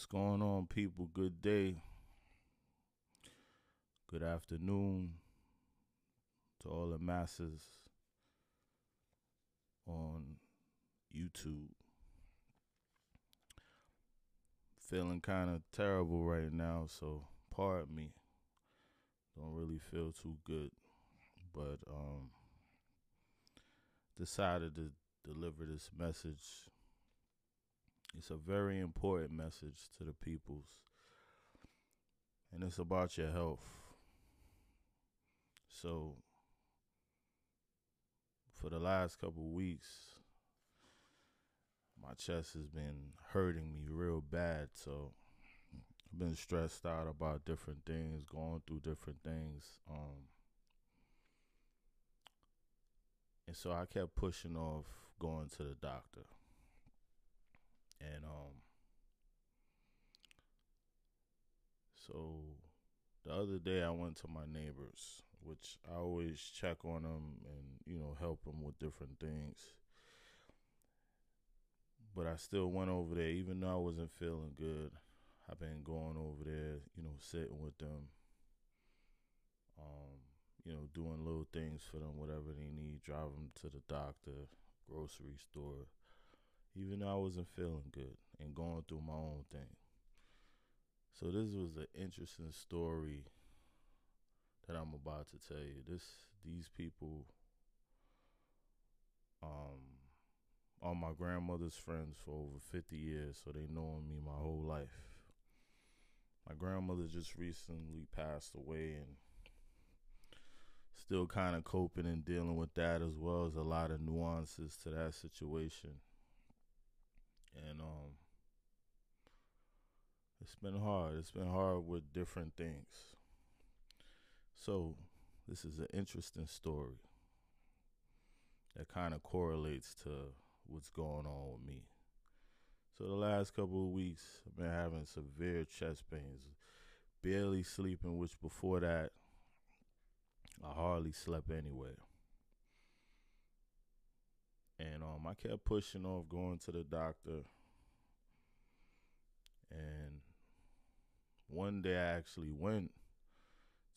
What's going on, people? Good day. Good afternoon to all the masses on YouTube. Feeling kind of terrible right now, so pardon me. Don't really feel too good, but um decided to deliver this message. It's a very important message to the peoples. And it's about your health. So for the last couple weeks my chest has been hurting me real bad, so I've been stressed out about different things, going through different things. Um and so I kept pushing off going to the doctor. And um so the other day I went to my neighbors, which I always check on them and you know help them with different things. But I still went over there even though I wasn't feeling good. I've been going over there, you know, sitting with them. Um, you know, doing little things for them, whatever they need, drive them to the doctor, grocery store, even though I wasn't feeling good and going through my own thing. So this was an interesting story that I'm about to tell you. This these people um are my grandmother's friends for over 50 years, so they known me my whole life. My grandmother just recently passed away and still kind of coping and dealing with that as well as a lot of nuances to that situation. And um it's been hard. It's been hard with different things. So, this is an interesting story that kind of correlates to what's going on with me. So, the last couple of weeks, I've been having severe chest pains, barely sleeping, which before that, I hardly slept anyway. And um, I kept pushing off going to the doctor. And one day I actually went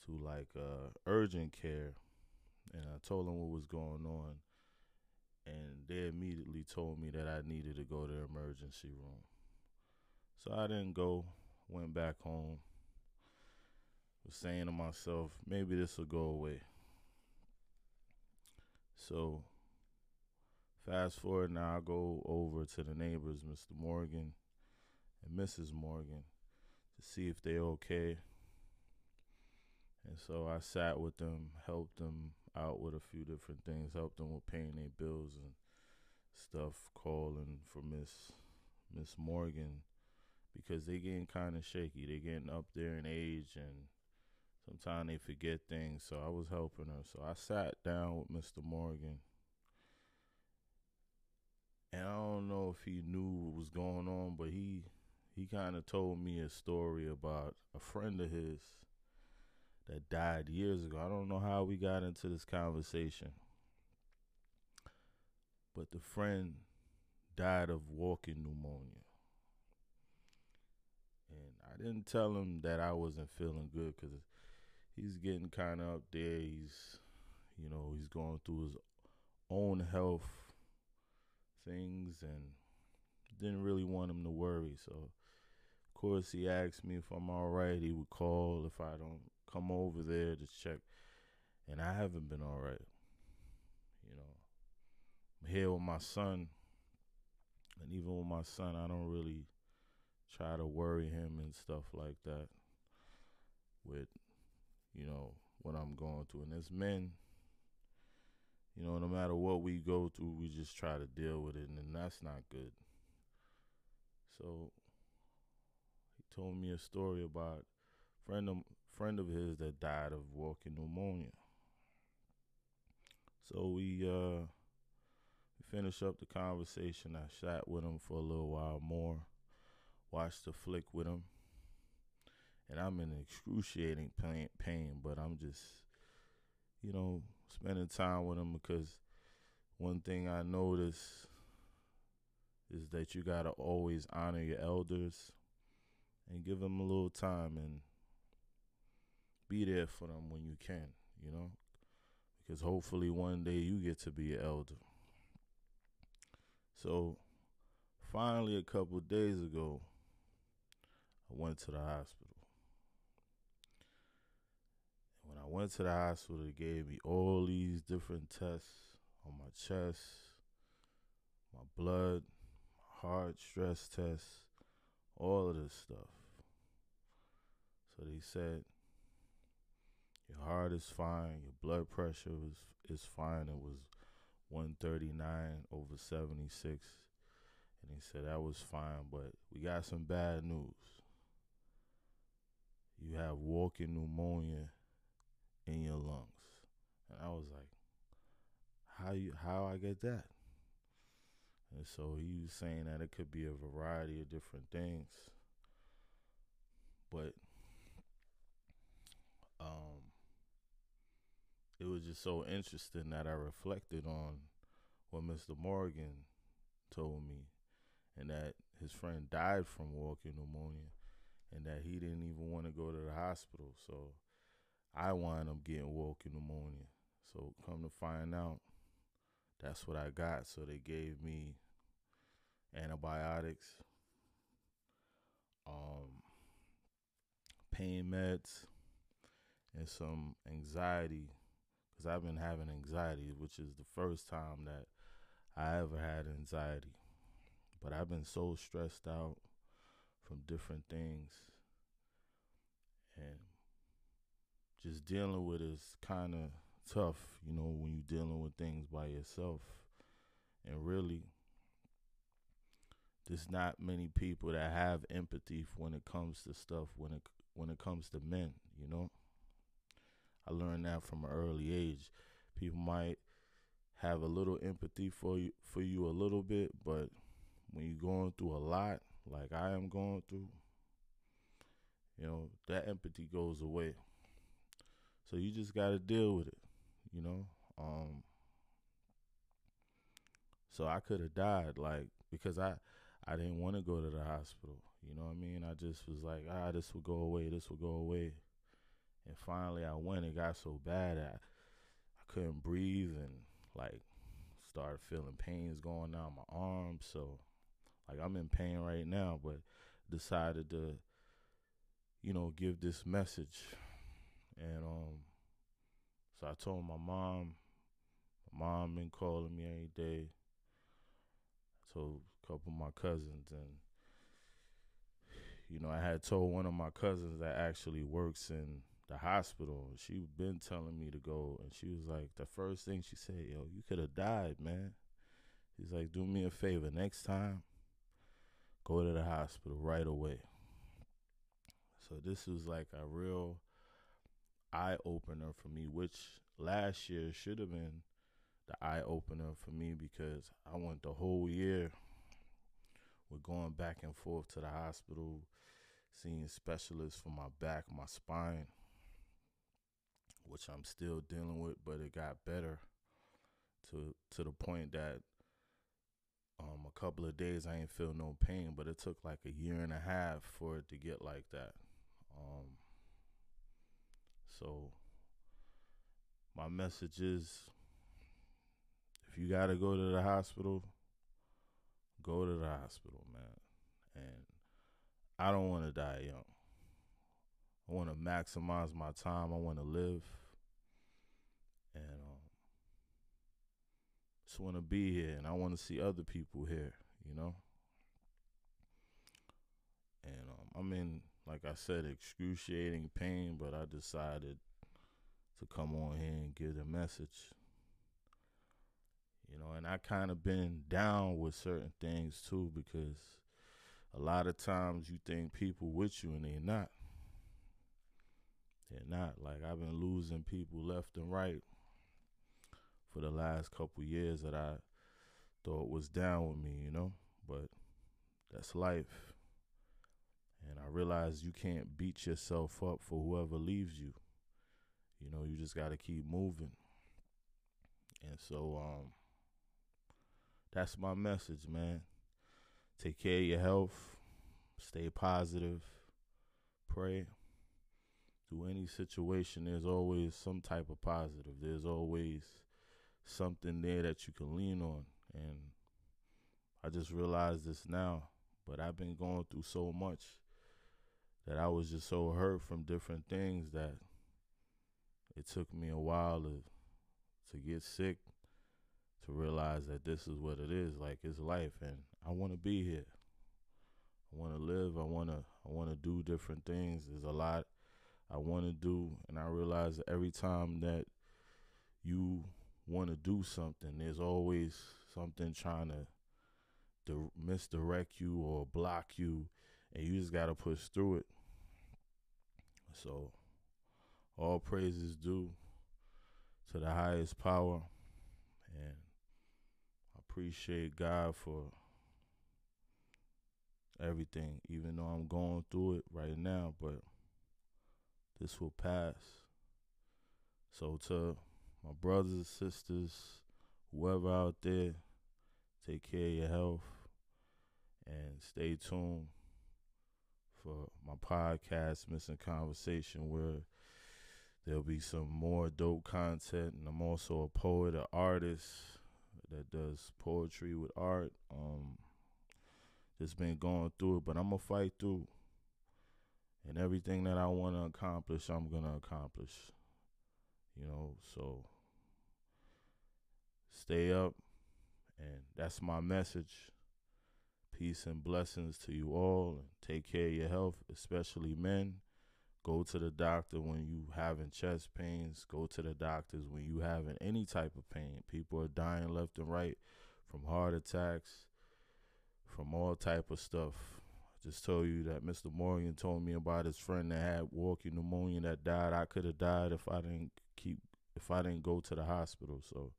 to like uh, urgent care and I told them what was going on. And they immediately told me that I needed to go to the emergency room. So I didn't go, went back home, was saying to myself, maybe this will go away. So fast forward now, I go over to the neighbors, Mr. Morgan and Mrs. Morgan, to see if they're okay. And so I sat with them, helped them out with a few different things, helped them with paying their bills and stuff, calling for Miss Miss Morgan because they getting kind of shaky. They getting up there in age and sometimes they forget things. So I was helping her. So I sat down with Mr. Morgan. And I don't know if he knew what was going on, but he he kind of told me a story about a friend of his that died years ago. I don't know how we got into this conversation, but the friend died of walking pneumonia. And I didn't tell him that I wasn't feeling good because he's getting kind of up there. He's, you know, he's going through his own health things and didn't really want him to worry. So, of course, he asked me if I'm all right. He would call if I don't come over there to check. And I haven't been all right. You know, I'm here with my son. And even with my son, I don't really try to worry him and stuff like that with, you know, what I'm going through. And as men, you know, no matter what we go through, we just try to deal with it, and that's not good. So he told me a story about friend of friend of his that died of walking pneumonia. So we uh finished up the conversation. I sat with him for a little while more, watched the flick with him, and I'm in excruciating pain, pain but I'm just, you know, spending time with them because one thing I notice is that you gotta always honor your elders and give them a little time and be there for them when you can, you know? Because hopefully one day you get to be an elder. So finally, a couple days ago, I went to the hospital. And when I went to the hospital, they gave me all these different tests on my chest, my blood, my heart stress tests, all of this stuff. So they said your heart is fine, your blood pressure was is fine. It was 139 over 76. And he said that was fine, but we got some bad news. You have walking pneumonia in your lungs. And I was like, how you how I get that? And so he was saying that it could be a variety of different things. But um it was just so interesting that I reflected on what Mr. Morgan told me and that his friend died from walking pneumonia and that he didn't even want to go to the hospital. So I wound up getting woke in the morning. So come to find out, that's what I got. So they gave me antibiotics, um, pain meds, and some anxiety because I've been having anxiety, which is the first time that I ever had anxiety. But I've been so stressed out from different things and just dealing with is kind of tough, you know, when you're dealing with things by yourself. And really, there's not many people that have empathy when it comes to stuff when it when it comes to men, you know. I learned that from an early age. People might have a little empathy for you for you a little bit, but when you're going through a lot, like I am going through, you know, that empathy goes away. So you just got to deal with it, you know. Um so I could have died like because I I didn't want to go to the hospital. You know what I mean? I just was like, ah, this will go away. This will go away. And finally, I went. It got so bad I I couldn't breathe and like started feeling pains going down my arms. So like I'm in pain right now, but decided to you know give this message. And um, so I told my mom. My mom been calling me every day. I told a couple of my cousins and you know, I had told one of my cousins that actually works in the hospital. She been telling me to go, and she was like, the first thing she said, "Yo, you could have died, man." He's like, "Do me a favor, next time, go to the hospital right away." So this was like a real eye opener for me, which last year should have been the eye opener for me because I went the whole year with going back and forth to the hospital, seeing specialists for my back, my spine which I'm still dealing with, but it got better to to the point that um a couple of days I ain't feel no pain, but it took like a year and a half for it to get like that. Um so my message is if you got to go to the hospital, go to the hospital, man. And I don't want to die young. I want to maximize my time. I want to live, and um, just want to be here, and I want to see other people here. You know, and um, I'm in, like I said, excruciating pain, but I decided to come on here and give the message. You know, and I kind of been down with certain things too because a lot of times you think people with you and they're not. They're not. Like I've been losing people left and right for the last couple years that I thought was down with me, you know? But that's life. And I realize you can't beat yourself up for whoever leaves you. You know, you just got to keep moving. And so um that's my message, man. Take care of your health. Stay positive. pray. Through any situation, there's always some type of positive. There's always something there that you can lean on. And I just realized this now. But I've been going through so much that I was just so hurt from different things that it took me a while to to get sick to realize that this is what it is like it's life and I want to be here. I want to live. I want to I want to do different things. There's a lot I want to do and I realize that every time that you want to do something, there's always something trying to to misdirect you or block you and you just got to push through it. So all praises due to the highest power and I appreciate God for everything even though I'm going through it right now but this will pass. So to my brothers, and sisters, whoever out there, take care of your health and stay tuned for my podcast, Missing Conversation, where there'll be some more dope content. And I'm also a poet, an artist that does poetry with art. Um, just been going through it, but I'm gonna fight through. And everything that I want to accomplish, I'm gonna accomplish. You know, so stay up, and that's my message. Peace and blessings to you all, and take care of your health, especially men. Go to the doctor when you having chest pains. Go to the doctors when you having any type of pain. People are dying left and right from heart attacks, from all type of stuff. I just told you that Mr. Morgan told me about his friend that had walking pneumonia that died. I could have died if I didn't keep if I didn't go to the hospital. So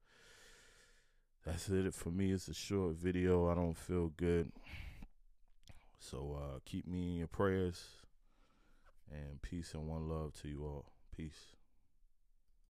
that's it for me. It's a short video. I don't feel good. So uh, keep me in your prayers and peace and one love to you all. Peace.